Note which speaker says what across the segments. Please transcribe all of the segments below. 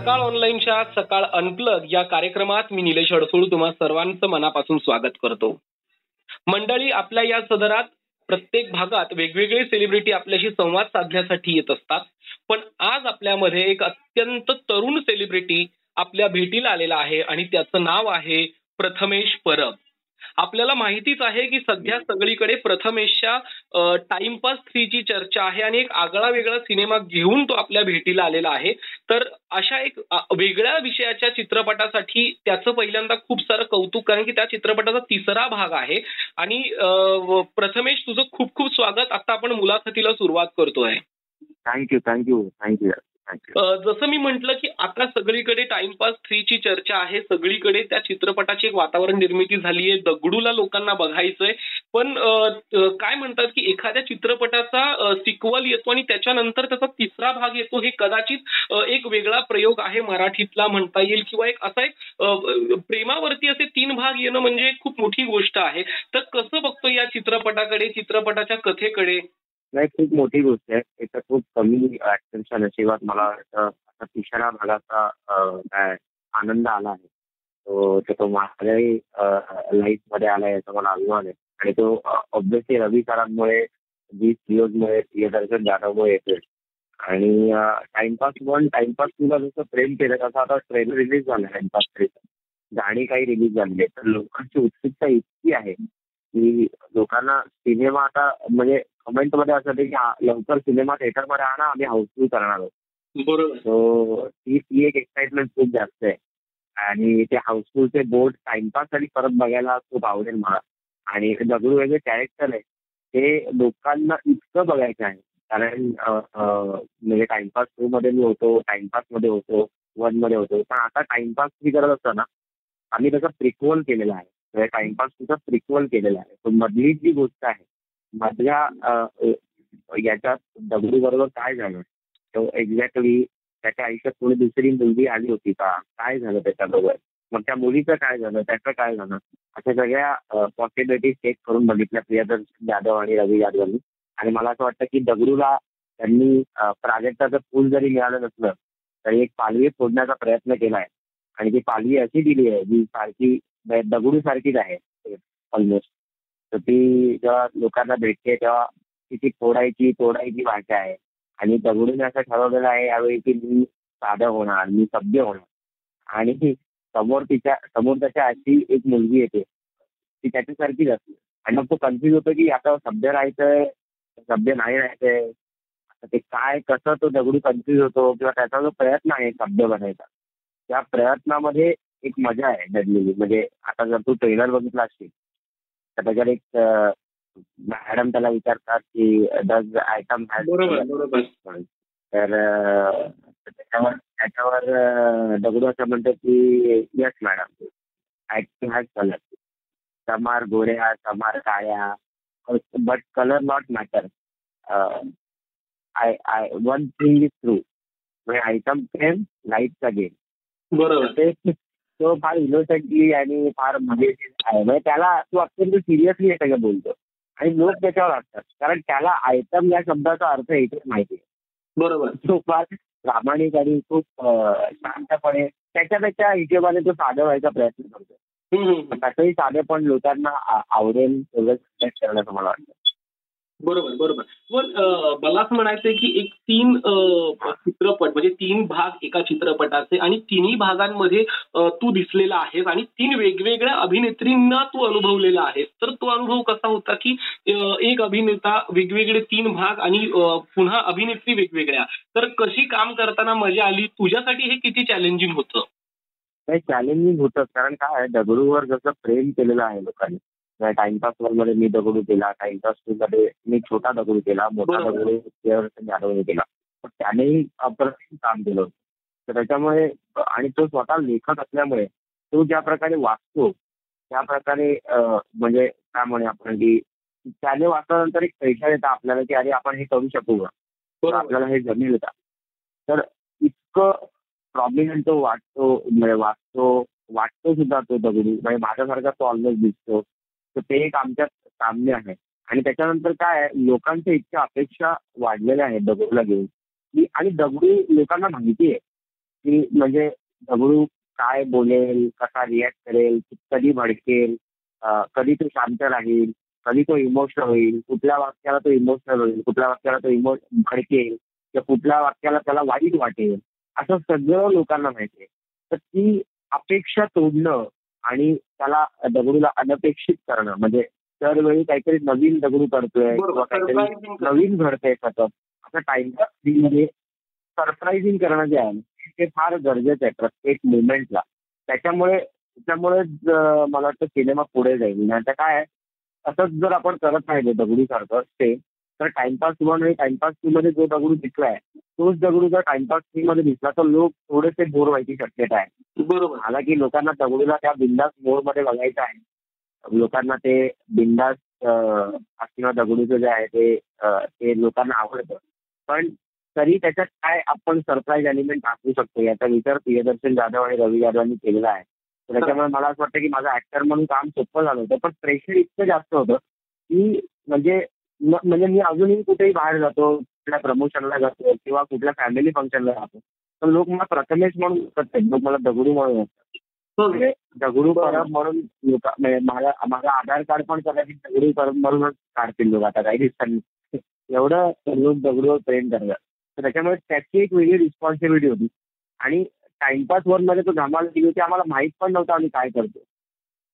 Speaker 1: सकाळ ऑनलाईनच्या सकाळ अनप्लग या कार्यक्रमात मी निलेश अडसूळ तुम्हा सर्वांचं मनापासून स्वागत करतो. मंडळी आपल्या या सदरात प्रत्येक भागात वेगवेगळे सेलिब्रिटी आपल्याशी संवाद साधण्यासाठी येत असतात. पण आज आपल्यामध्ये एक अत्यंत तरुण सेलिब्रिटी आपल्या भेटीला आलेला आहे आणि त्याचं नाव आहे प्रथमेश परब. आपल्याला माहितीच आहे की सध्या सगळीकडे प्रथमेशच्या टाइमपास थ्रीची चर्चा आहे आणि एक आगळा वेगळा सिनेमा घेऊन तो आपल्या भेटीला आलेला आहे. तर अशा एक वेगळ्या विषयाच्या चित्रपटासाठी त्याचं पहिल्यांदा खूप सारं कौतुक कारण की त्या चित्रपटाचा तिसरा भाग आहे आणि प्रथमेश तुझं खूप खूप स्वागत. आता आपण मुलाखतीला सुरुवात करतोय.
Speaker 2: थँक्यू थँक्यू थँक्यू
Speaker 1: जसं मी म्हंटल की आता सगळीकडे टाइमपास थ्रीची चर्चा आहे. सगळीकडे त्या चित्रपटाची एक वातावरण निर्मिती झाली आहे. दगडूला लोकांना बघायचंय. पण काय म्हणतात की एखाद्या चित्रपटाचा सिक्वल येतो आणि त्याच्यानंतर त्याचा तिसरा भाग येतो हे कदाचित एक वेगळा प्रयोग आहे मराठीतला म्हणता येईल किंवा एक असा एक प्रेमावरती असे तीन भाग येणं म्हणजे खूप मोठी गोष्ट आहे. तर कसं बघतो या चित्रपटाकडे चित्रपटाच्या कथेकडे?
Speaker 2: नाही खूप मोठी गोष्ट आहे. तर खूप कमी ऍक्टरच्या नशिबात मला आता तिसऱ्या भागाचा काय आनंद आला आहे. तो तो माझ्याही लाईफमध्ये आलाय याचा मला अभिमान आहे. आणि तो ऑब्विसली रवी सरांमुळे जी सिओजमुळे प्रियदर्शन जाधवमुळे येतोय. आणि टाइमपास वन टाइमपास तुला जसं प्रेम केलं तसं आता ट्रेलर रिलीज झालं टाइमपास थ्रीचं गाणी काही रिलीज झाली आहे तर लोकांची उत्सुकता इतकी आहे. की लोकांना सिनेमा आता म्हणजे कमेंटमध्ये असं की लवकर सिनेमा थिएटरमध्ये आणा आम्ही हाऊसफुल करणार आहोत.
Speaker 1: बरोबर.
Speaker 2: सो ती ती एक एक्साइटमेंट खूप जास्त आहे. आणि ते हाऊसफुलचे बोर्ड टाइमपाससाठी परत बघायला खूप आवडेल मला आणि दगडू वेगळे कॅरेक्टर आहे ते लोकांना इतकं बघायचं आहे. कारण म्हणजे टाइमपास टू मध्ये मी होतो टाइमपासमध्ये होतो वनमध्ये होतो. पण आता टाइमपास मी करत असताना आम्ही त्याचा प्रिक्वल केलेला आहे. म्हणजे टाइमपास तुझा प्रिक्वल केलेला आहे. मधली जी गोष्ट आहे मधल्या याच्यात दगडू बरोबर काय झालं? तो एक्झॅक्टली त्याच्या आयुष्यात कोणी दुसरी मुलगी आली होती का? काय झालं त्याच्याबरोबर? मग त्या मुलीचं काय झालं? त्याचं काय झालं? अशा सगळ्या पॉसिबिलिटी चेक करून बघितल्या प्रियदर्शन जाधव आणि रवी यादवांनी आणि मला असं वाटतं की दगडूला त्यांनी प्राजक्ताचं फूल जरी मिळालं नसलं तरी एक पालवी फोडण्याचा प्रयत्न केलाय. आणि ती पालवी अशी दिली आहे जी सारखी म्हणजे दगडू सारखीच आहे ऑलमोस्ट तर ती जेव्हा लोकांना भेटते तेव्हा तिची तोडायची तोडायची भाषा आहे. आणि दगडूने असं ठरवलेलं आहे यावेळी की मी साधं होणार मी सभ्य होणार. आणि समोर तिच्या समोर त्याच्या अशी एक मुलगी येते ती त्याच्यासारखीच असते. आणि मग तो कन्फ्युज होतो की आता सभ्य राहायचंय सभ्य नाही राहायचंय. ते काय कसं तो दगडू कन्फ्युज होतो किंवा त्याचा जो प्रयत्न आहे सभ्य बनायचा त्या प्रयत्नामध्ये एक मजा आहे दडलेली म्हणजे आता जर तू ट्रेलर बघितला असशील तर त्याच्यात एक मॅडम त्याला विचारतात की डज आयटम तर त्याच्यावर त्याच्यावर दगडू असं म्हणतो की yes madam acting has colour समार गोऱ्या समार काळ्या. But colour not matter I I one thing is true म्हणजे आयटम केम लाईटचा गेम
Speaker 1: बरोबर.
Speaker 2: तो फार इनोसंटली आणि फार मजेशीर आहे. म्हणजे त्याला तो अत्यंत सिरियसली हे सगळं बोलतो. आणि लोक त्याच्यावर असतात कारण त्याला आयटम या शब्दाचा अर्थ इथेच माहिती आहे.
Speaker 1: बरोबर.
Speaker 2: तो फार प्रामाणिक आणि खूप शांतपणे त्याच्या त्याच्या हिशोबाने तो साधं व्हायचा प्रयत्न करतो. त्याचंही साधे पण लोकांना आवडेल सगळं करण्याचं मला वाटतं.
Speaker 1: बरोबर बरोबर. पण मला असं म्हणायचंय की एक तीन चित्रपट म्हणजे तीन भाग एका चित्रपटाचे आणि तिन्ही भागांमध्ये तू दिसलेला आहेस आणि तीन वेगवेगळ्या अभिनेत्रींना तू अनुभवलेला आहेस. तर तो अनुभव कसा होता की एक अभिनेता वेगवेगळे तीन भाग आणि पुन्हा अभिनेत्री वेगवेगळ्या. तर कशी काम करताना मजा आली? तुझ्यासाठी हे किती चॅलेंजिंग होतं?
Speaker 2: नाही चॅलेंजिंग होतं. कारण काय दगडूवर जसं प्रेम केलेलं आहे लोकांनी टाइमपासमध्ये मी दगडू केला टाइमपास टू मध्ये मी छोटा दगडू केला मोठा. दगडू जाधवने केला पण त्यानेही अप्रतिम काम केलं होतं. तर त्याच्यामुळे आणि तो स्वतः लेखक असल्यामुळे तो ज्या प्रकारे वाचतो त्या प्रकारे म्हणजे काय म्हणे आपण की त्याने वाचल्यानंतर एक पैसा येतात आपल्याला की अरे आपण हे करू शकू का? आपल्याला हे जमेल का? तर इतकं प्रॉमिनंट तो वाटतो म्हणजे वाचतो वाटतो सुद्धा तो दगडी. म्हणजे माझ्यासारखा तो ऑलमोस्ट दिसतो. तर ते एक आमच्यात साम्य आहे. आणि त्याच्यानंतर काय आहे लोकांच्या इतक्या अपेक्षा वाढलेल्या आहेत दगडूला घेऊन. की आणि दगडू लोकांना माहिती आहे की म्हणजे दगडू काय बोलेल कसा रिॲक्ट करेल कधी भडकेल कधी तो शांत राहील कधी तो इमोशनल होईल कुठल्या वाक्याला तो इमोशनल होईल कुठल्या वाक्याला तो इमो भडकेल किंवा कुठल्या वाक्याला त्याला वाईट वाटेल असं सगळं लोकांना माहिती आहे. तर ती अपेक्षा तोडणं आणि त्याला दगडूला अनपेक्षित करणं. म्हणजे दरवेळी काहीतरी नवीन दगडू करतोय किंवा काहीतरी. नवीन घडतंय सतत. असं टाइमपासमध्ये सरप्राईझिंग करणं जे आहे ते फार गरजेचं आहे प्रत्येक मुवमेंटला त्याच्यामुळे त्याच्यामुळे मला वाटतं सिनेमा पुढे जाईल. नाही तर काय आहे, असंच जर आपण करत राहिलो दगडूसारखं ते तर टाइमपास वन आणि टाइमपास टू मध्ये जो दगडू दिसलाय तोच दगडू जर टाइमपास थ्री मध्ये दिसला तर लोक थोडेसे बोर व्हायची शक्यता आहे.
Speaker 1: बरोबर.
Speaker 2: हालाकी लोकांना दगडूला त्या बिंदास मोडमध्ये बघायचं आहे. लोकांना ते बिंदास किंवा दगडूचं जे आहे ते ते लोकांना आवडतं. पण तरी त्याच्यात काय आपण सरप्राईज एलिमेंट टाकू शकतो याचा विचार प्रियदर्शन जाधव आणि रवी यादवांनी केलेला आहे. त्याच्यामुळे मला असं वाटतं की माझं ऍक्टर म्हणून काम सोपं झालं होतं पण प्रेशर इतकं जास्त होतं की म्हणजे म्हणजे मी अजूनही कुठेही बाहेर जातो कुठल्या प्रमोशनला जातो किंवा कुठल्या फॅमिली फंक्शनला जातो तर लोक मला प्रथमेश म्हणून नाहीत. लोक मला दगडू म्हणून ओळखतात. म्हणजे दगडू परब म्हणून लोक म्हणजे माझा माझं आधार कार्ड पण कदाचित दगडू परब म्हणूनच काढतील लोक आता काही दिवसांनी. एवढं लोक दगडूवर प्रेम करतात. तर त्याच्यामुळे त्याची एक वेगळी रिस्पॉन्सिबिलिटी होती. आणि टाइमपास वनमध्ये तो धमाल केली होती. आम्हाला माहीत पण नव्हतं आम्ही काय करतो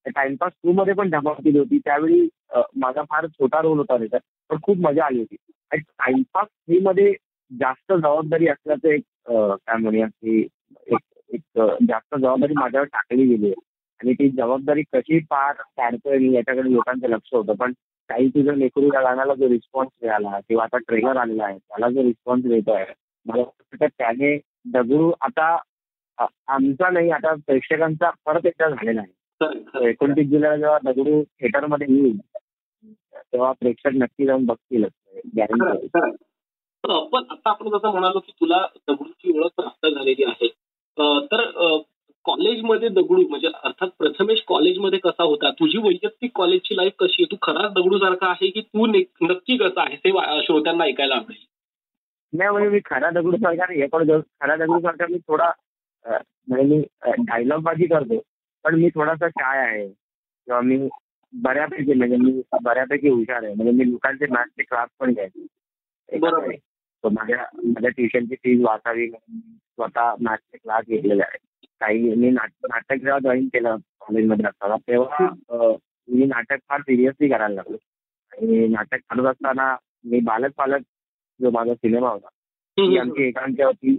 Speaker 2: टाइमपास टू मध्ये पण धमाल केली होती. त्यावेळी माझा फार छोटा रोल होता त्याच्यात. पण खूप मजा आली होती. आणि टाइमपासमध्ये जास्त जबाबदारी असल्याचं एक काय म्हणूया की एक जास्त जबाबदारी माझ्यावर टाकली गेली. आहे आणि ती जबाबदारी कशी पार पाडतोय याच्याकडे लोकांचं लक्ष होतं. पण काही तुझं लेकरू या गाण्याला जो रिस्पॉन्स मिळाला किंवा आता ट्रेलर आलेला आहे त्याला जो रिस्पॉन्स मिळतोय मला वाटतं त्याने दगडू आता आमचा नाही आता प्रेक्षकांचा परत एकदा झालेला आहे. एकोणतीस जुलैला जेव्हा दगडू थिएटरमध्ये येईल तेव्हा प्रेक्षक नक्की जाऊन बघतीलच.
Speaker 1: खरं,
Speaker 2: गॅरंटी.
Speaker 1: अ, पण आता आपण जसं म्हणालो की तुला दगडूची ओळख प्राप्त झालेली आहे. तर कॉलेजमध्ये दगडू म्हणजे अर्थात प्रथमेश कॉलेजमध्ये कसा होता? तुझी वैयक्तिक कॉलेजची लाईफ कशी आहे? तू खराच दगडू सारखा आहे की तू नक्की कसा आहे ते श्रोत्यांना ऐकायला आवडेल.
Speaker 2: नाही म्हणजे मी खरा दगडू सारखा नाही पण खरा दगडू सारखा मी थोडा म्हणजे मी डायलॉग बाजी करतो. पण मी थोडासा शाय आहे. किंवा मी बऱ्यापैकी म्हणजे मी बऱ्यापैकी हुशार आहे. म्हणजे मी लोकांचे मॅथचे क्लास पण घ्यायचे
Speaker 1: बरोबर.
Speaker 2: माझ्या माझ्या ट्युशनची फीज वाचावी स्वतः मॅथचे क्लास घेतलेले आहेत काही मी नाटक नाटक जेव्हा जॉईन केलं कॉलेजमध्ये असताना तेव्हा मी नाटक फार सिरियसली करायला लागलो. आणि नाटक करत असताना मी बालक पालक जो माझा सिनेमा होता ती आमची एकांकिका होती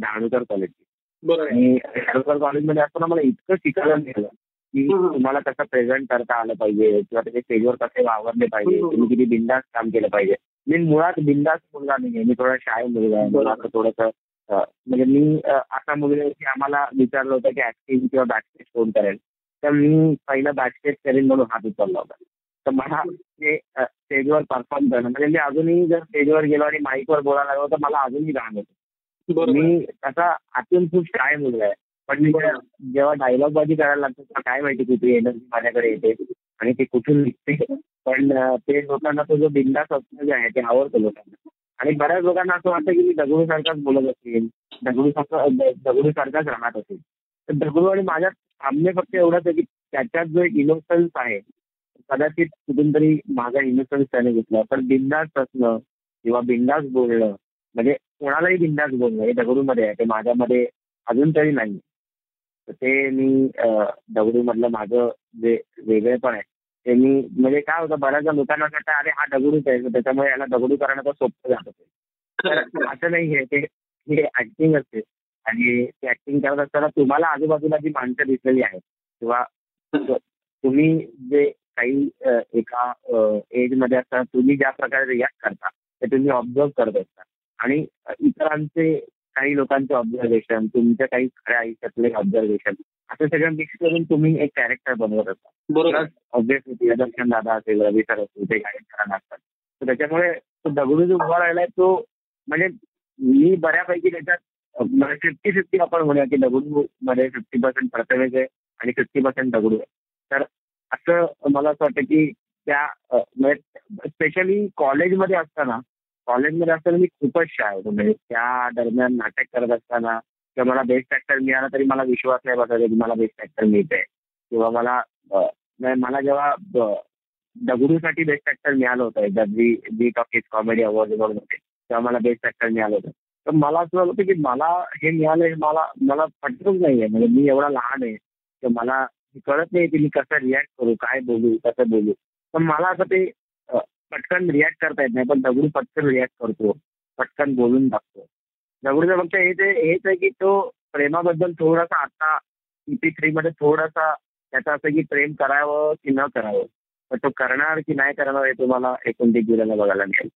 Speaker 2: डहाणूकर कॉलेजची आणि डहाणूकर कॉलेजमध्ये असताना मला इतकं शिकायला मिळालं. की. तुम्हाला कसं प्रेझेंट करता आलं पाहिजे? किंवा त्याचे स्टेजवर कसे वावरले पाहिजे. तुम्ही किती बिंदास काम केलं पाहिजे? मी मुळात बिंदास मुलगा नाही आहे मी थोडा शाय मुलगा आहे. मला थोडंसं म्हणजे मी असा मुलगा की आम्हाला विचारलं होतं की ऍक्टिंग किंवा बॅकस्टेज कोण करेल? तर मी पहिला बॅकस्टेज करेन म्हणून हात उचलला होता. तर मला ते स्टेजवर परफॉर्म करणं म्हणजे मी अजूनही जर स्टेजवर गेलो आणि माईकवर बोलायला लागलो तर मला अजूनही घाण होतं. मी त्याचा आतून खूप शाय मुलगा आहे. पण मी जेव्हा- डायलॉग बाजी करायला लागतो तेव्हा काय माहिती कुठली एनर्जी माझ्याकडे येते आणि ते कुठून निघते. पण ते लोकांना तो जो बिंदास असणं जे आहे ते आवडतं लोकांना. आणि बऱ्याच लोकांना असं वाटतं की मी दगडू सारखाच बोलत असेल दगडू सारखं दगडू सारखाच राहत असेल. तर दगडू आणि माझ्यात साम्य फक्त एवढंच आहे की त्याच्यात जो एक इनोसन्स आहे कदाचित कुठून तरी माझा इनोसन्स त्याने घेतला. पण बिंदास असणं किंवा बिंदास बोलणं म्हणजे कोणालाही बिंदास बोलणं हे दगडूमध्ये आहे ते माझ्यामध्ये अजून तरी नाही तर ते मी अं, दगडूमधलं माझं जे वेगळेपण आहे ते मी म्हणजे काय होतं बऱ्याचदा लोकांना वाटतं अरे हा दगडूच आहे. त्याच्यामुळे याला दगडू करणं तर सोपं जात
Speaker 1: खरं.
Speaker 2: असं नाही आहे ते हे ऍक्टिंग असते. आणि ते ऍक्टिंग करत असताना तुम्हाला आजूबाजूला जी माणसं दिसलेली आहेत किंवा तुम्ही जे काही एका एजमध्ये असताना तुम्ही ज्या प्रकारे रिॲक्ट करता ते तुम्ही ऑब्झर्व करत असता. आणि इतरांचे काही लोकांचे ऑब्झर्वेशन तुमच्या काही खऱ्या आयुष्यातले ऑब्झर्वेशन असं सगळं मिक्स करून तुम्ही एक कॅरेक्टर बनवत असता.
Speaker 1: बरोबर.
Speaker 2: प्रियदर्शन दादा असेल रवी सर असतील ते करायला असतात तर त्याच्यामुळे तो दगडू जो उभा राहिलाय तो म्हणजे मी बऱ्यापैकी त्याच्यात फिफ्टी फिफ्टी आपण म्हणूया की दगडू मध्ये फिफ्टी पर्सेंट प्रथमेश आहे आणि फिफ्टी पर्सेंट दगडू आहे. तर असं मला असं वाटतं की त्या अ, म्हणजे स्पेशली कॉलेजमध्ये असताना कॉलेजमध्ये असताना मी खूपच शाय होतो. म्हणजे त्या दरम्यान नाटक करत असताना किंवा मला बेस्ट ऍक्टर मिळाला तरी मला विश्वास नाही बसायचा की मला बेस्ट ऍक्टर मिळतंय. किंवा मला मला जेव्हा दगडूसाठी बेस्ट ऍक्टर मिळालं होतं एकदा जी जी टॉकीज कॉमेडी अवॉर्डमध्ये तेव्हा मला बेस्ट ऍक्टर मिळालं होतं. तर मला असं झालं होतं की मला हे मिळालं हे मला मला पटतच नाहीये. म्हणजे मी एवढा लहान आहे तर मला कळत नाही की मी कसं रिॲक्ट करू काय बोलू कसं बोलू. पण मला असं ते पटकन रिॲक्ट करता येत नाही पण दगडू पटकन रिॲक्ट करतो पटकन बोलून टाकतो. दगडूचं फक्त हेच हेच आहे की तो प्रेमाबद्दल थोडासा आता ईपी थ्री मध्ये थोडासा त्याचा असं की प्रेम करावं की न करावं पण तो करणार की नाही करणार हे तुम्हाला एकोणतीस जुलैला बघायला मिळेल.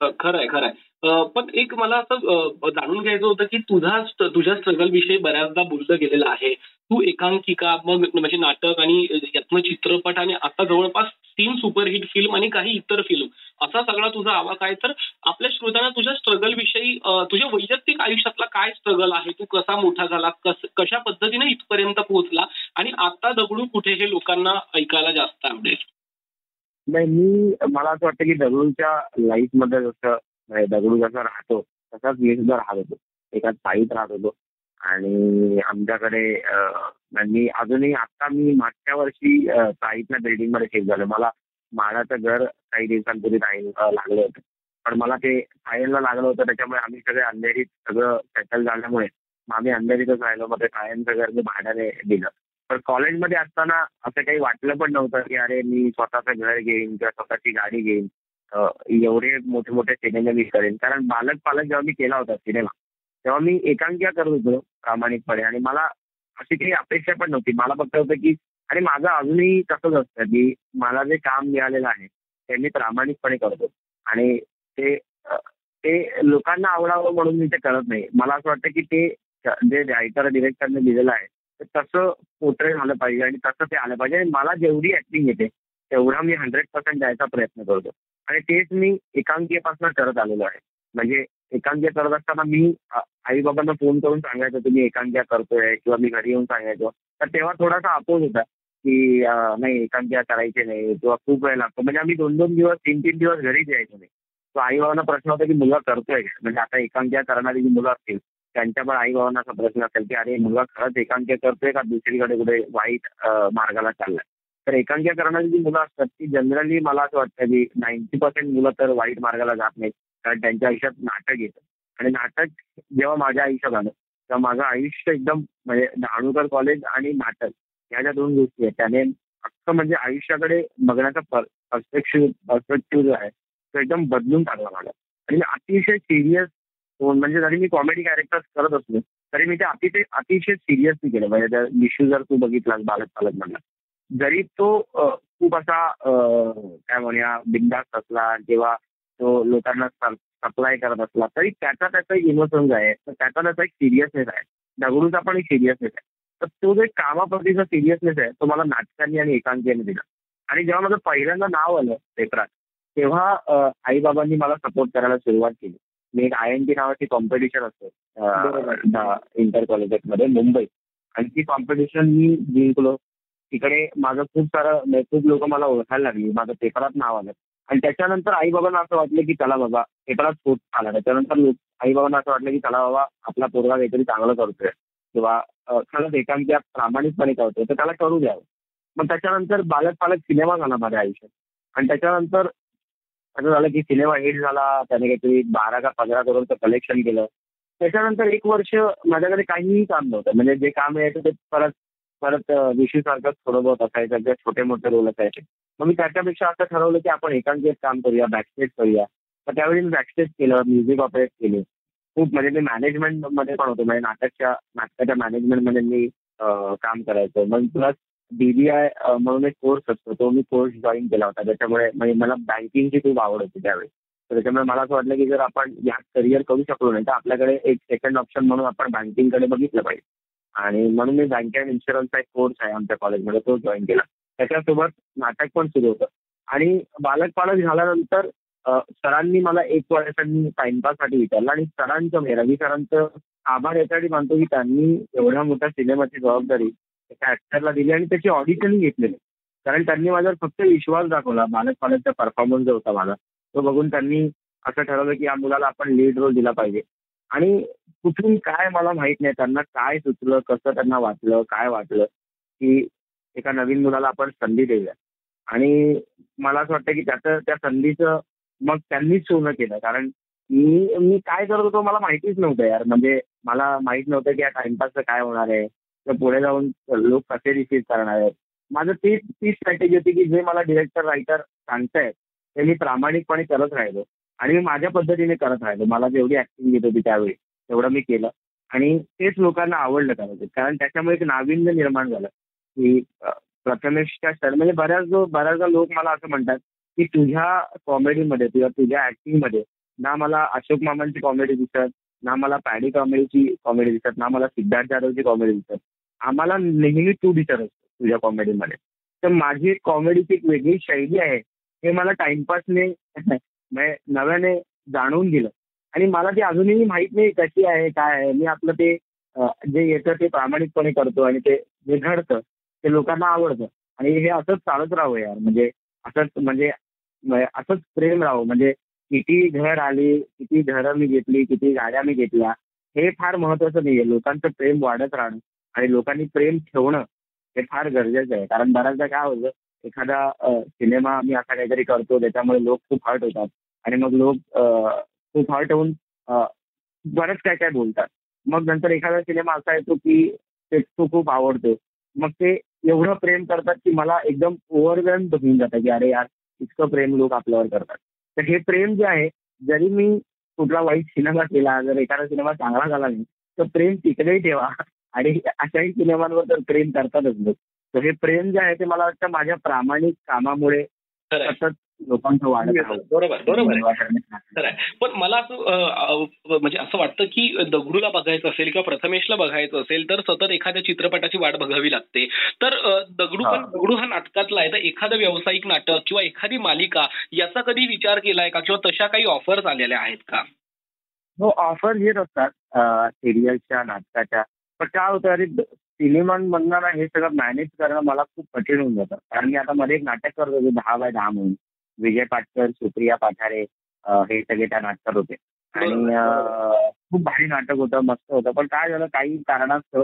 Speaker 1: खरंय खरंय. पण एक मला असं जाणून घ्यायचं होतं की तुझा तुझ्या स्ट्रगल विषयी बऱ्याचदा बोललं गेलेलं आहे. तू एकांकिका मग म्हणजे नाटक आणि यातनं चित्रपट आणि आता जवळपास तीन सुपरहिट फिल्म आणि काही इतर फिल्म असा सगळा तुझा आवाज आहे. तर आपल्या श्रोत्यांना तुझ्या स्ट्रगल विषयी तुझ्या वैयक्तिक आयुष्यातला काय स्ट्रगल आहे? तू कसा मोठा झाला कस कशा पद्धतीने इथपर्यंत पोहोचला? आणि आता दगडू कुठे हे लोकांना ऐकायला जास्त आवडेल?
Speaker 2: नाही मी मला असं वाटतं की दगडूच्या लाईफमध्ये जसं म्हणजे दगडू जसा राहतो तसाच मी सुद्धा राहत होतो. एका चाळीत राहत होतो. आणि आमच्याकडे अं, मी अजूनही आता मी मागच्या वर्षी अं, चाळीतल्या बिल्डिंगमध्ये शिफ्ट झालो. मला माडाचं घर काही दिवसांपूर्वी राहील अं, लागलं होतं. पण मला ते सायनला लागलं होतं त्याच्यामुळे आम्ही सगळे अंधेरीत सगळं सेटल झाल्यामुळे मग आम्ही अंधेरीतच राहिलो. मग ते सायनचं घर मी भाड्याने दिलं. पण कॉलेजमध्ये असताना असं काही वाटलं पण नव्हतं की अरे मी स्वतःचं घर घेईन किंवा स्वतःची गाडी घेईन. एवढे मोठे मोठे सिनेमे मी करेन. कारण बालक पालक जेव्हा मी केला होता सिनेमा तेव्हा मी एकांकिका करत होतो प्रामाणिकपणे. आणि मला अशी काही अपेक्षा पण नव्हती. मला फक्त होतं की आणि माझं अजूनही तसंच असतं की मला जे काम मिळालेलं आहे ते मी प्रामाणिकपणे करतो. आणि ते ते लोकांना आवडावं म्हणून मी ते करत नाही. मला असं वाटतं की ते जे रायटर डिरेक्टरने लिहिलेलं आहे तसं पोर्ट्रेट झालं पाहिजे आणि तसं ते आलं पाहिजे. आणि मला जेवढी ऍक्टिंग येते तेवढा मी हंड्रेड पर्सेंट द्यायचा प्रयत्न करतो. आणि तेच मी एकांकीपासून करत आलेलो आहे. म्हणजे एकांकिका करत असताना मी आई बाबांना फोन करून सांगायचो तुम्ही एकांक्या करतोय किंवा मी घरी येऊन सांगायचो. तर तेव्हा थोडासा अपोज होता की नाही एकांकिका करायची नाही किंवा खूप वेळ लागतो. म्हणजे आम्ही दोन दोन दिवस तीन तीन दिवस घरीच यायचो नाही. तो आई बाबांना प्रश्न होता की मुलगा करतोय म्हणजे आता एकांक्या करणारी जी मुलं असतील त्यांच्या पण आई बाबांना असा प्रश्न असेल की अरे मुलगा खरंच एकांक्य करतोय का? दुसरीकडे कुठे वाईट मार्गाला चाललाय. तर एकांक्य करणारी जी मुलं असतात ती जनरली मला असं वाटतं की नाईन्टी पर्सेंट मुलं तर वाईट मार्गाला जात नाहीत. कारण त्यांच्या आयुष्यात नाटक येतं. आणि नाटक जेव्हा माझ्या आयुष्यात आलं तेव्हा माझं आयुष्य एकदम म्हणजे डहाणूकर कॉलेज आणि नाटक ह्या ज्या दोन गोष्टी आहेत त्याने अख्खं म्हणजे आयुष्याकडे बघण्याचा पर्स्पेक्टिव्ह पर्स्पेक्टिव्ह जो आहे तो एकदम बदलून टाकला मला आणि अतिशय सिरियस म्हणजे जरी मी कॉमेडी कॅरेक्टर करत असलो तरी मी ते अतिशय अतिशय सिरियसली केलं. म्हणजे त्या इश्यू जर तू बघितलास बालक पालक म्हणला जरी तो खूप असा काय म्हणूया बिंदास्त असला किंवा तो लोकांना सप्लाय करत असला तरी त्याचा त्याचा इमोशन्स आहे. तर त्याचा त्याचा एक सिरियसनेस आहे. दगडूचा पण एक सिरियसनेस आहे. तर तो जो कामाप्रतीचा सिरियसनेस आहे तो मला नाटकांनी आणि एकांकीने दिला. आणि जेव्हा माझं पहिल्यांदा नाव आलं पेपरात तेव्हा आई बाबांनी मला सपोर्ट करायला सुरुवात केली. मी एक आय एन टी नावाची कॉम्पिटिशन असते. इंटर कॉलेजेसमध्ये मुंबई. आणि ती कॉम्पिटिशन मी जिंकलो. तिकडे माझं खूप सारं म्हणजे खूप लोक मला ओळखायला लागली. माझं पेपरात नाव आलं. आणि त्याच्यानंतर आई बाबांना असं वाटलं की चला बाबा पेपरात स्फोट आला. त्याच्यानंतर आई बाबांना असं वाटलं की चला बाबा आपला पोरगा काहीतरी चांगलं करतोय. किंवा खरंच एकांकिका प्रामाणिकपणे करतोय तर त्याला करू द्यावं. मग त्याच्यानंतर बालक पालक सिनेमा झाला माझ्या आयुष्यात. आणि त्याच्यानंतर असं झालं की सिनेमा हिट झाला त्याने काहीतरी बारा का पंधरा करोडचं कलेक्शन केलं. त्याच्यानंतर एक वर्ष माझ्याकडे काहीही काम नव्हतं. म्हणजे जे काम यायचं ते परत परत विषयसारखंच थोडं बहुत असायचं किंवा छोटे मोठे रोल असायचे. मग मी त्याच्यापेक्षा असं ठरवलं की आपण एकांकित काम करूया बॅकस्टेज करूया. तर त्यावेळी मी बॅकस्टेज केलं म्युझिक ऑपरेट केले. खूप म्हणजे मी मॅनेजमेंटमध्ये पण होतो. म्हणजे नाटकच्या नाटकाच्या मॅनेजमेंटमध्ये मी काम करायचो. मग प्लस डीबीआय म्हणून एक कोर्स असतो. तो मी कोर्स जॉईन केला होता. त्याच्यामुळे म्हणजे मला बँकिंगची खूप आवड होती त्यावेळी. तर त्याच्यामुळे मला असं वाटलं की जर आपण या करिअर करू शकलो नाही तर आपल्याकडे एक सेकंड ऑप्शन म्हणून आपण बँकिंगकडे बघितलं पाहिजे. आणि म्हणून मी बँक अँड इन्शुरन्सचा एक कोर्स आहे आमच्या कॉलेजमध्ये तो जॉईन केला. त्याच्यासोबत नाटक पण सुरू होतं. आणि बालक पालक झाल्यानंतर सरांनी मला एक वर्षांनी टाइमपाससाठी विचारलं. आणि सरांचं म्हणजे रवी सरांचं आभार यासाठी मानतो की त्यांनी एवढ्या मोठ्या सिनेमाची जबाबदारी एका ऍक्टरला दिली आणि त्याची ऑडिशनही घेतलेली. कारण त्यांनी माझ्यावर फक्त विश्वास दाखवला. मानस पालकचा परफॉर्मन्स जो होता माझा तो बघून त्यांनी असं ठरवलं की या मुलाला आपण लीड रोल दिला पाहिजे. आणि कुठून काय मला माहीत नाही त्यांना काय सुचलं कसं त्यांना वाटलं काय वाटलं की एका नवीन मुलाला आपण संधी देऊया. आणि मला असं वाटतं की त्याचं त्या संधीचं मग त्यांनीच सोनं केलं. कारण मी मी काय करत होतो मला माहितीच नव्हतं यार. म्हणजे मला माहीत नव्हतं की या टाइमपासचं काय होणार आहे. तर पुढे जाऊन लोक कसे रिसीव्ह करणार आहेत? माझं तीच तीच स्ट्रॅटेजी होती की जे मला डिरेक्टर रायटर सांगतायत ते मी प्रामाणिकपणे करत राहिलो. आणि मी माझ्या पद्धतीने करत राहिलो. मला जेवढी ऍक्टिंग येत होती त्यावेळी तेवढं मी केलं. आणि तेच लोकांना आवडलं करायचं. कारण त्याच्यामुळे एक नाविन्य निर्माण झालं. की प्रथमेशच्या स्टाईल म्हणजे बऱ्याच बऱ्याचदा लोक मला असं म्हणतात की तुझ्या कॉमेडीमध्ये किंवा तुझ्या ऍक्टिंगमध्ये ना मला अशोक मामांची कॉमेडी दिसत ना मला पॅडी कॉमेडीची कॉमेडी दिसत ना मला सिद्धार्थ जाधवची कॉमेडी दिसत आम्हाला नेहमी तू दिसत असतो तुझ्या कॉमेडीमध्ये तर माझी एक कॉमेडीची एक वेगळी शैली आहे. हे मला टाइमपासने म्हणजे नव्याने जाणून दिलं आणि मला ते अजूनही माहीत नाही कशी आहे काय आहे. मी आपलं ते जे येतं ते प्रामाणिकपणे करतो आणि ते जे घडतं ते लोकांना आवडतं. आणि हे असंच चालत राहावं यार. म्हणजे असंच म्हणजे म्हणजे असंच प्रेम राहावं. म्हणजे किती घर आली किती घरं मी घेतली किती गाड्या मी घेतल्या हे फार महत्वाचं नाहीये. लोकांचं प्रेम वाढत राहणं आणि लोकांनी प्रेम ठेवणं हे फार गरजेचं आहे. कारण बऱ्याचदा काय होतं एखादा सिनेमा मी असा काहीतरी करतो त्याच्यामुळे लोक खूप हर्ट होतात आणि मग लोक खूप हर्ट होऊन बरंच काय काय बोलतात. मग नंतर एखादा सिनेमा असा येतो की ते तो खूप आवडतो. मग ते एवढं प्रेम करतात की मला एकदम ओव्हरवेल्म होऊन जातं की अरे यार इतकं प्रेम लोक आपल्यावर करतात. तर हे प्रेम जे आहे जरी मी कुठला वाईट सिनेमा केला जर एखादा सिनेमा चांगला झाला नाही तर प्रेम तिकडेही ठेवा आणि अशाही सिनेमांवर तर प्रेम करतातच लोक तर हे प्रेम जे आहे ते मला वाटतं माझ्या प्रामाणिक कामामुळे. सतत लोकांचं वाढत.
Speaker 1: बरोबर बरोबर आहे. पण मला असं म्हणजे असं वाटतं की दगडूला बघायचं असेल किंवा प्रथमेशला बघायचं असेल तर सतत एखाद्या चित्रपटाची वाट बघावी लागते. तर दगडू पण. दगडू हा नाटकातला आहे. तर एखादं व्यावसायिक नाटक किंवा एखादी मालिका याचा कधी विचार केलाय का? किंवा तशा काही ऑफर्स आलेल्या आहेत का?
Speaker 2: हो ऑफर येत असतात सिरियलच्या नाटकाच्या. पण काय होतं अरे सिनेमांमधनं हे सगळं मॅनेज करणं मला खूप कठीण होऊन जातं. कारण मी आता मध्ये एक नाटक करत होते दहा बाय दहा म्हणून. विजय पाटकर सुप्रिया पाठारे हे सगळे त्या नाटकात होते. आणि खूप भारी नाटक होतं मस्त होतं. पण काय झालं काही कारणास्तव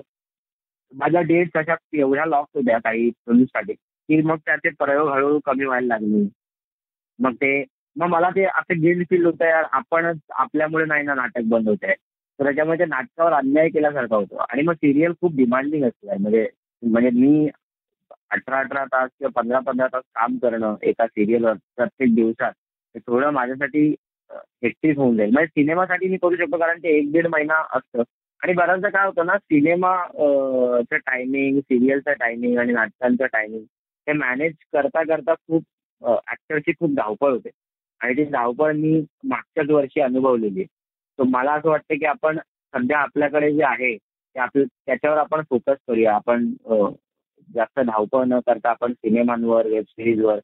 Speaker 2: माझ्या डेट तशा एवढ्या लॉस होत्या काही फिल्मसाठी की मग त्याचे प्रयोग हळूहळू कमी व्हायला लागले. मग ते मग मला ते असं गिल्ड फील होतं यार आपणच आपल्यामुळे नाही ना नाटक बंद होत आहे. तर त्याच्यामुळे ते नाटकावर अन्याय केल्यासारखं होतं. आणि मग सिरियल खूप डिमांडिंग असते. म्हणजे म्हणजे मी अठरा अठरा तास किंवा पंधरा पंधरा तास काम करणं एका सिरियलवर प्रत्येक दिवसात ते थोडं माझ्यासाठी हेक्टिक होऊन जाईल. म्हणजे सिनेमासाठी मी करू शकतो कारण ते एक दीड महिना असतं. आणि बऱ्याचदा काय होतं ना सिनेमा चं टायमिंग सिरियलचं टायमिंग आणि नाटकांचं टायमिंग हे मॅनेज करता करता खूप ऍक्टरची खूप धावपळ होते. आणि ती धावपळ मी मागच्याच वर्षी अनुभवलेली तर मला असं वाटतं की आपण सध्या आपल्याकडे जे आहे ते आपलं त्याच्यावर आपण फोकस करूया. आपण जास्त धावपळ न करता आपण सिनेमांवर वेब सिरीजवर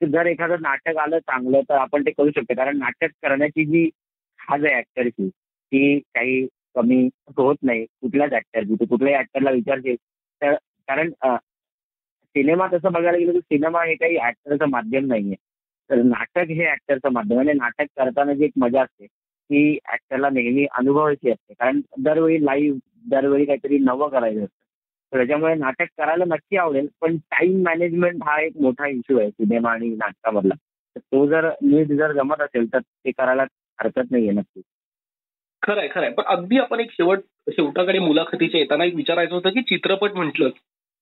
Speaker 2: जर एखादं नाटक आलं चांगलं तर आपण ते करू शकतो. कारण नाटक करण्याची जी खाज आहे ऍक्टरची ती काही कमी होत नाही. कुठल्याच ऍक्टरची तू कुठल्याही ऍक्टरला विचारशील तर कारण सिनेमा तसं बघायला गेलं तर सिनेमा हे काही ऍक्टरचं माध्यम नाहीये. तर नाटक हे ऍक्टरचं माध्यम आणि नाटक करताना जी एक मजा असते ती ऍक्टरला नेहमी अनुभवायची असते. कारण दरवेळी लाईव्ह दरवेळी काहीतरी नवं करायचं असतं. त्याच्यामुळे नाटक करायला नक्की आवडेल पण टाइम मॅनेजमेंट हा एक मोठा इश्यू आहे सिनेमा आणि नाटकामधला. तर तो जर नीट जर जमत असेल तर ते करायला हरकत नाहीये नक्की.
Speaker 1: खरं आहे पण अगदी आपण एक शेवट शेवटाकडे मुलाखतीच्या येताना एक विचारायचं होतं की चित्रपट म्हटलं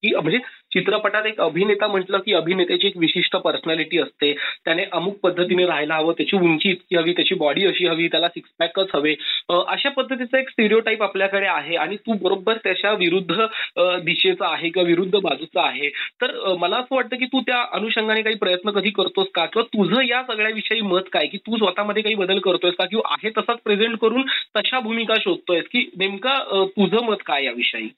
Speaker 1: की म्हणजे चित्रपटात एक अभिनेता म्हटलं की अभिनेत्याची एक विशिष्ट पर्सनॅलिटी असते. त्याने अमुक पद्धतीने राहायला हवं त्याची उंची इतकी हवी त्याची बॉडी अशी हवी त्याला सिक्स पॅकच हवे. अशा पद्धतीचा एक स्टिरिओटाईप आपल्याकडे आहे आणि तू बरोबर त्याच्या विरुद्ध दिशेचा आहे किंवा विरुद्ध बाजूचा आहे. तर मला असं वाटतं की तू त्या अनुषंगाने काही प्रयत्न कधी करतोस का? किंवा तुझं या सगळ्याविषयी मत काय? की तू स्वतःमध्ये काही बदल करतोयस का? किंवा आहे तसाच प्रेझेंट करून तशा भूमिका शोधतोयस? की नेमका तुझं मत काय याविषयी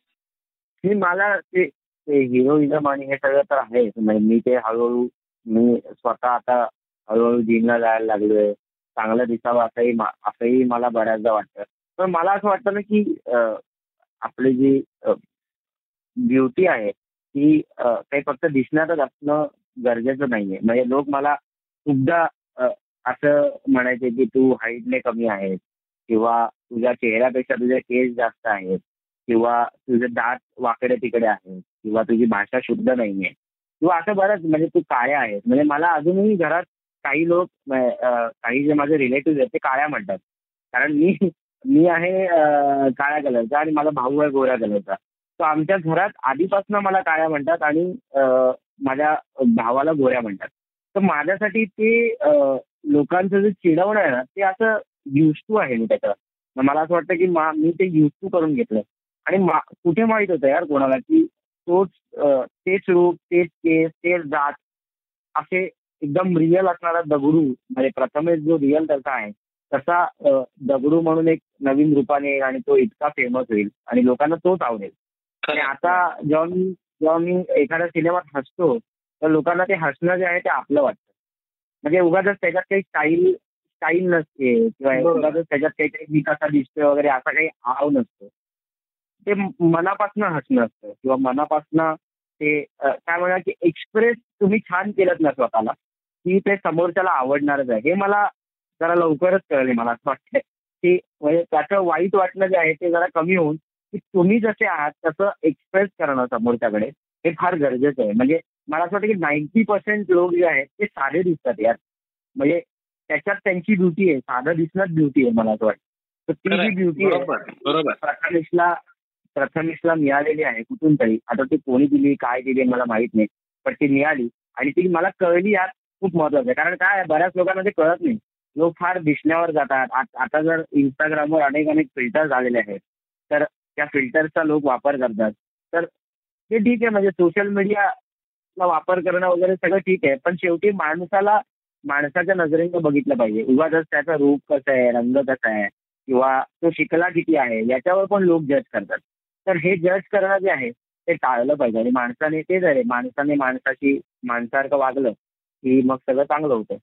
Speaker 2: मला ते ते हिरोइझम आणि हे सगळं तर आहेच. म्हणजे मी ते हळूहळू मी स्वतः आता हळूहळू जिमला जायला लागलोय. चांगलं दिसावं असंही असंही मला बऱ्याचदा वाटतं. पण मला असं वाटतं ना की आपली जी ब्युटी आहे ती काही फक्त दिसण्यातच असणं गरजेचं नाहीये. म्हणजे लोक मला खूपदा असं म्हणायचे की तू हाईटने कमी आहेस किंवा तुझ्या चेहऱ्यापेक्षा तुझे केस जास्त आहेत किंवा तुझे दात वाकडे तिकडे आहेत. किंवा तुझी भाषा शुद्ध नाहीये. किंवा असं बरंच म्हणजे तू काळ्या आहेस. म्हणजे मला अजूनही घरात काही लोक काही जे माझे रिलेटिव्ह आहेत ते काळ्या म्हणतात. कारण मी मी आहे काळ्या कलरचा आणि माझा भाऊ आहे गोऱ्या कलरचा तो आमच्या घरात आधीपासून मला काळ्या म्हणतात आणि माझ्या भावाला गोऱ्या म्हणतात. तर माझ्यासाठी ते लोकांचं जे चिडवणं आहे ना ते असं युज टू आहे मी त्याचं. मला असं वाटतं की मी ते युज टू करून घेतलं आणि कुठे माहीत होतं यार कोणाला की तोच तेच रूप तेच केस तेच जात असे एकदम रिअल असणारा दगडू म्हणजे प्रथमेश जो रिअल त्याचा आहे तसा दगडू म्हणून एक नवीन रूपाने येईल आणि तो इतका फेमस होईल आणि लोकांना तोच आवडेल. आणि आता जेव्हा मी जेव्हा मी एखाद्या सिनेमात हसतो तर लोकांना ते हसणं जे आहे ते आपलं वाटतं. म्हणजे उगाच त्याच्यात काही स्टाईल स्टाईल नसते किंवा उगाच त्याच्यात काहीतरी मी कसा दिसतोय वगैरे असा काही आव नसतो. ते मनापासून हसणं असतं किंवा मनापासून ते काय म्हणा की एक्सप्रेस तुम्ही छान केलं ना स्वतःला की ते समोरच्याला आवडणारच आहे. हे मला जरा लवकरच कळले मला असं वाटतंय. की म्हणजे त्याचं वाईट वाटणं जे आहे ते जरा कमी होऊन की तुम्ही जसे आहात तसं एक्सप्रेस करणं समोरच्याकडे हे फार गरजेचं आहे. म्हणजे मला असं वाटतं की नाईन्टी पर्सेंट लोक जे आहेत ते साधे दिसतात यार. म्हणजे त्याच्यात त्यांची ब्युटी आहे साधं दिसणंच ब्युटी आहे मला असं वाटतं. तर ती जी ब्युटी आहे. प्रथमेशला प्रथमेशला मिळालेली आहे कुठून तरी. आता ती कोणी दिली काय दिली मला माहीत नाही. पण ती मिळाली आणि ती मला कळली यात खूप महत्वाचं आहे. कारण काय बऱ्याच लोकांना ते कळत नाही. लोक फार दिसण्यावर जातात. आता जर इंस्टाग्रामवर अनेक अनेक फिल्टर्स आलेले आहेत. तर त्या फिल्टरचा लोक वापर करतात. तर ते ठीक आहे म्हणजे सोशल मीडियाला वापर करणं वगैरे सगळं ठीक आहे. पण शेवटी माणसाला माणसाच्या नजरेनं बघितलं पाहिजे. उगाच त्याचं रूप कसं आहे रंग कसा आहे किंवा तो शिकला किती आहे याच्यावर पण लोक जज करतात. तर हे जज करणं जे आहे ते टाळलं पाहिजे. आणि माणसाने तेच आहे. माणसाने माणसाशी माणसासारखं वागलं की मग सगळं चांगलं होतं.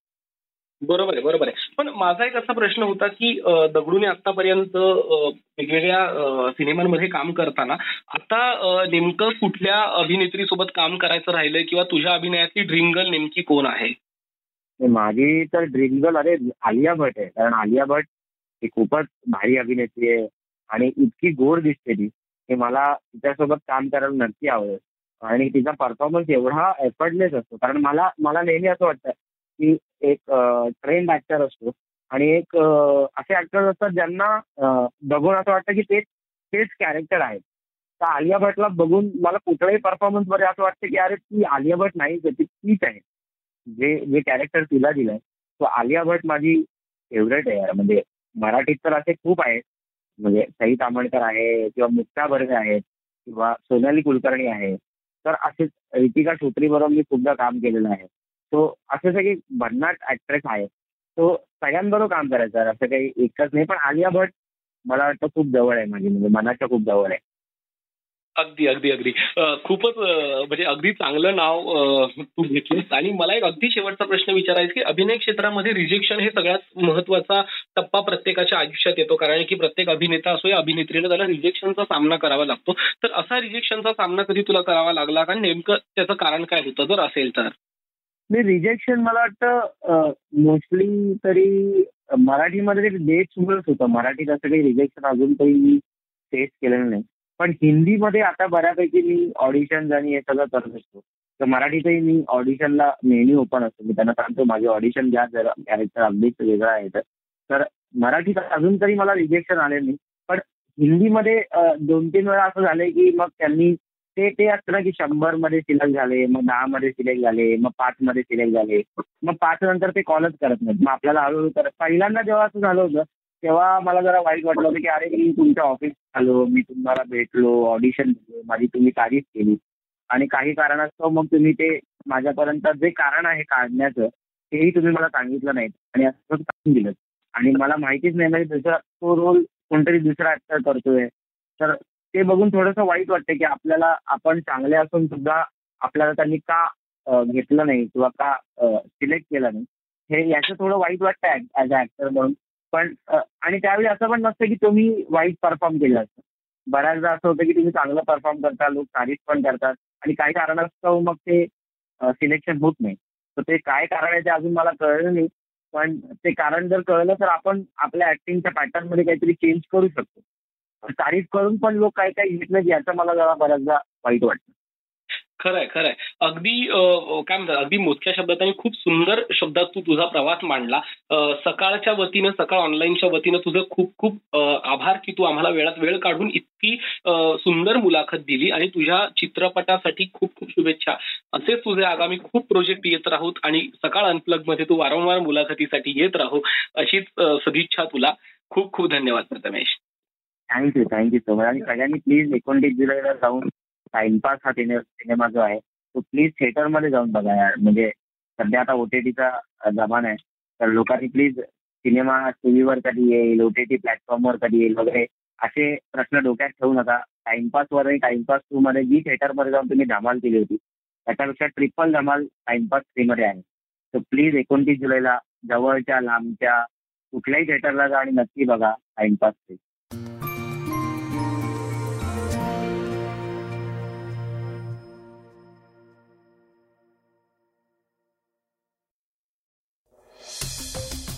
Speaker 1: बरोबर आहे बरोबर आहे. पण माझा एक असा प्रश्न होता की दगडूने आतापर्यंत वेगवेगळ्या सिनेमांमध्ये काम करताना आता नेमकं कुठल्या अभिनेत्री सोबत काम करायचं राहिलंय किंवा तुझ्या अभिनयाची ड्रीम गर्ल नेमकी कोण आहे?
Speaker 2: माझी तर ड्रीम गर्ल अरे आलिया भट आहे. कारण आलिया भट ही खूपच भारी अभिनेत्री आहे आणि इतकी गोड दिसते ती. की मला तिच्यासोबत काम करायला नक्की आवडेल. आणि तिचा परफॉर्मन्स एवढा एफर्टलेस असतो. कारण मला मला नेहमी असं वाटतं की एक ट्रेंड ऍक्टर असतो. आणि एक असे ऍक्टर्स असतात ज्यांना बघून असं वाटतं की तेच तेच कॅरेक्टर आहेत. तर आलिया भटला बघून मला कुठल्याही परफॉर्मन्समध्ये असं वाटतं की अरे ती आलिया भट नाही ती तीच आहे. जे जे कॅरेक्टर तिला दिलंय. तो आलिया भट माझी फेवरेट आहे यार. म्हणजे मराठीत तर असे खूप आहेत. म्हणजे सई ताम्हणकर आहे किंवा मुक्ता बर्वे आहेत किंवा सोनाली कुलकर्णी आहे तर असेच रितिका छोत्री बरोबर मी खूपदा काम केलेलं आहे. तो असे सगळे भन्नाट ऍक्ट्रेस आहे तो सगळ्यांबरोबर काम करायचं. असं काही एकच नाही पण आलिया भट मला वाटतं खूप जवळ आहे माझी म्हणजे मनाच्या खूप जवळ आहे.
Speaker 1: अगदी अगदी अगदी. खूपच म्हणजे अगदी चांगलं नाव तू घेतलंस. आणि मला एक अगदी शेवटचा प्रश्न विचारायचा की अभिनय क्षेत्रामध्ये रिजेक्शन हे सगळ्यात महत्त्वाचा टप्पा प्रत्येकाच्या आयुष्यात येतो. कारण की प्रत्येक अभिनेता असो या अभिनेत्रीला त्याला रिजेक्शनचा सामना करावा लागतो. तर असा रिजेक्शनचा सामना कधी तुला करावा लागला? का नेमकं त्याचं कारण काय होतं? जर असेल तर.
Speaker 2: मी रिजेक्शन मला वाटतं मोस्टली तरी मराठीमध्ये डेट होतं. मराठीत असं काही रिजेक्शन अजून काही मी फेस केलेलं नाही. पण हिंदीमध्ये आता बऱ्यापैकी मी ऑडिशन आणि हे सगळं करत असतो. तर मराठीतही मी ऑडिशनला नेहमी ओपन असतो. मी त्यांना सांगतो माझे ऑडिशन घ्या जरा कॅरेक्टर अगदीच वेगळं आहे तर. मराठीत अजून तरी मला रिजेक्शन आले नाही. पण हिंदीमध्ये दोन तीन वेळा असं झालंय की मग त्यांनी ते ते असतं ना की शंभरमध्ये सिलेक्ट झाले मग दहा मध्ये सिलेक्ट झाले मग पाच मध्ये सिलेक्ट झाले. मग पाच नंतर ते कॉलच करत नाहीत. मग आपल्याला हळूहळू करत पहिल्यांदा जेव्हा असं झालं होतं तेव्हा मला जरा वाईट वाटलं होतं की अरे मी तुमच्या ऑफिस आलो मी तुम्हाला भेटलो ऑडिशन दिलो माझी तुम्ही तारीफ केली. आणि काही कारणास्तव मग तुम्ही ते माझ्यापर्यंत जे कारण आहे काढण्याचं तेही तुम्ही मला सांगितलं नाही आणि असं काढून दिलं. आणि मला माहितीच नाही म्हणजे दुसरा तो रोल कोणतरी दुसरा ऍक्टर करतोय तर ते बघून थोडंसं वाईट वाटतं की आपल्याला आपण चांगले असून सुद्धा आपल्याला त्यांनी का घेतलं नाही किंवा का सिलेक्ट केलं नाही. हे याचं थोडं वाईट वाटतं ऍज अ ऍक्टर म्हणून. पण आणि त्यावेळी असं पण नसतं की तुम्ही वाईट परफॉर्म केलं असतं. बऱ्याचदा असं होतं की तुम्ही चांगलं परफॉर्म करता लोक तारीफ पण करतात आणि काही कारणास्तव मग ते सिलेक्शन होत नाही. तर ते काय कारण आहे ते अजून मला कळलं नाही. पण ते कारण जर कळलं तर आपण आपल्या ऍक्टिंगच्या पॅटर्नमध्ये काहीतरी चेंज करू शकतो. तारीफ करून पण लोक काही काही घेत नाही याचं मला जरा बऱ्याचदा वाईट वाटतं.
Speaker 1: खरंय खरंय. अगदी काय म्हणतात अगदी मोजक्या शब्दात आणि खूप सुंदर शब्दात तू तुझा प्रवास मांडला. सकाळच्या वतीनं सकाळ ऑनलाईनच्या वतीनं तुझं खूप खूप आभार की तू आम्हाला वेळात वेळ काढून इतकी सुंदर मुलाखत दिली आणि तुझ्या चित्रपटासाठी खूप खूप शुभेच्छा. असेच तुझे आगामी खूप प्रोजेक्ट येत राहूत आणि सकाळ अनप्लगमध्ये तू वारंवार मुलाखतीसाठी येत राहू अशीच सदिच्छा तुला. खूप खूप धन्यवाद Prathamesh.
Speaker 2: Thank you thank you so much आणि सगळ्यांनी प्लीज एकोणतीस जुलैला जाऊन टाइमपास हा सिनेमा जो आहे तो प्लीज थिएटरमध्ये जाऊन बघा यार. म्हणजे सध्या आता ओटीटीचा जमाना आहे. तर लोकांनी प्लीज सिनेमा टीव्हीवर कधी येईल ओटीटी प्लॅटफॉर्मवर कधी येईल वगैरे असे प्रश्न डोक्यात ठेवू नका. टाइमपासवर आणि टाइमपास टू मध्ये जी थिएटरमध्ये जाऊन तुम्ही धमाल केली होती त्याच्यापेक्षा ट्रिपल धमाल टाइमपास थ्रीमध्ये आहे. तर प्लीज एकोणतीस जुलैला जवळच्या लांबच्या कुठल्याही थिएटरला जा आणि नक्की बघा टाइमपास थ्री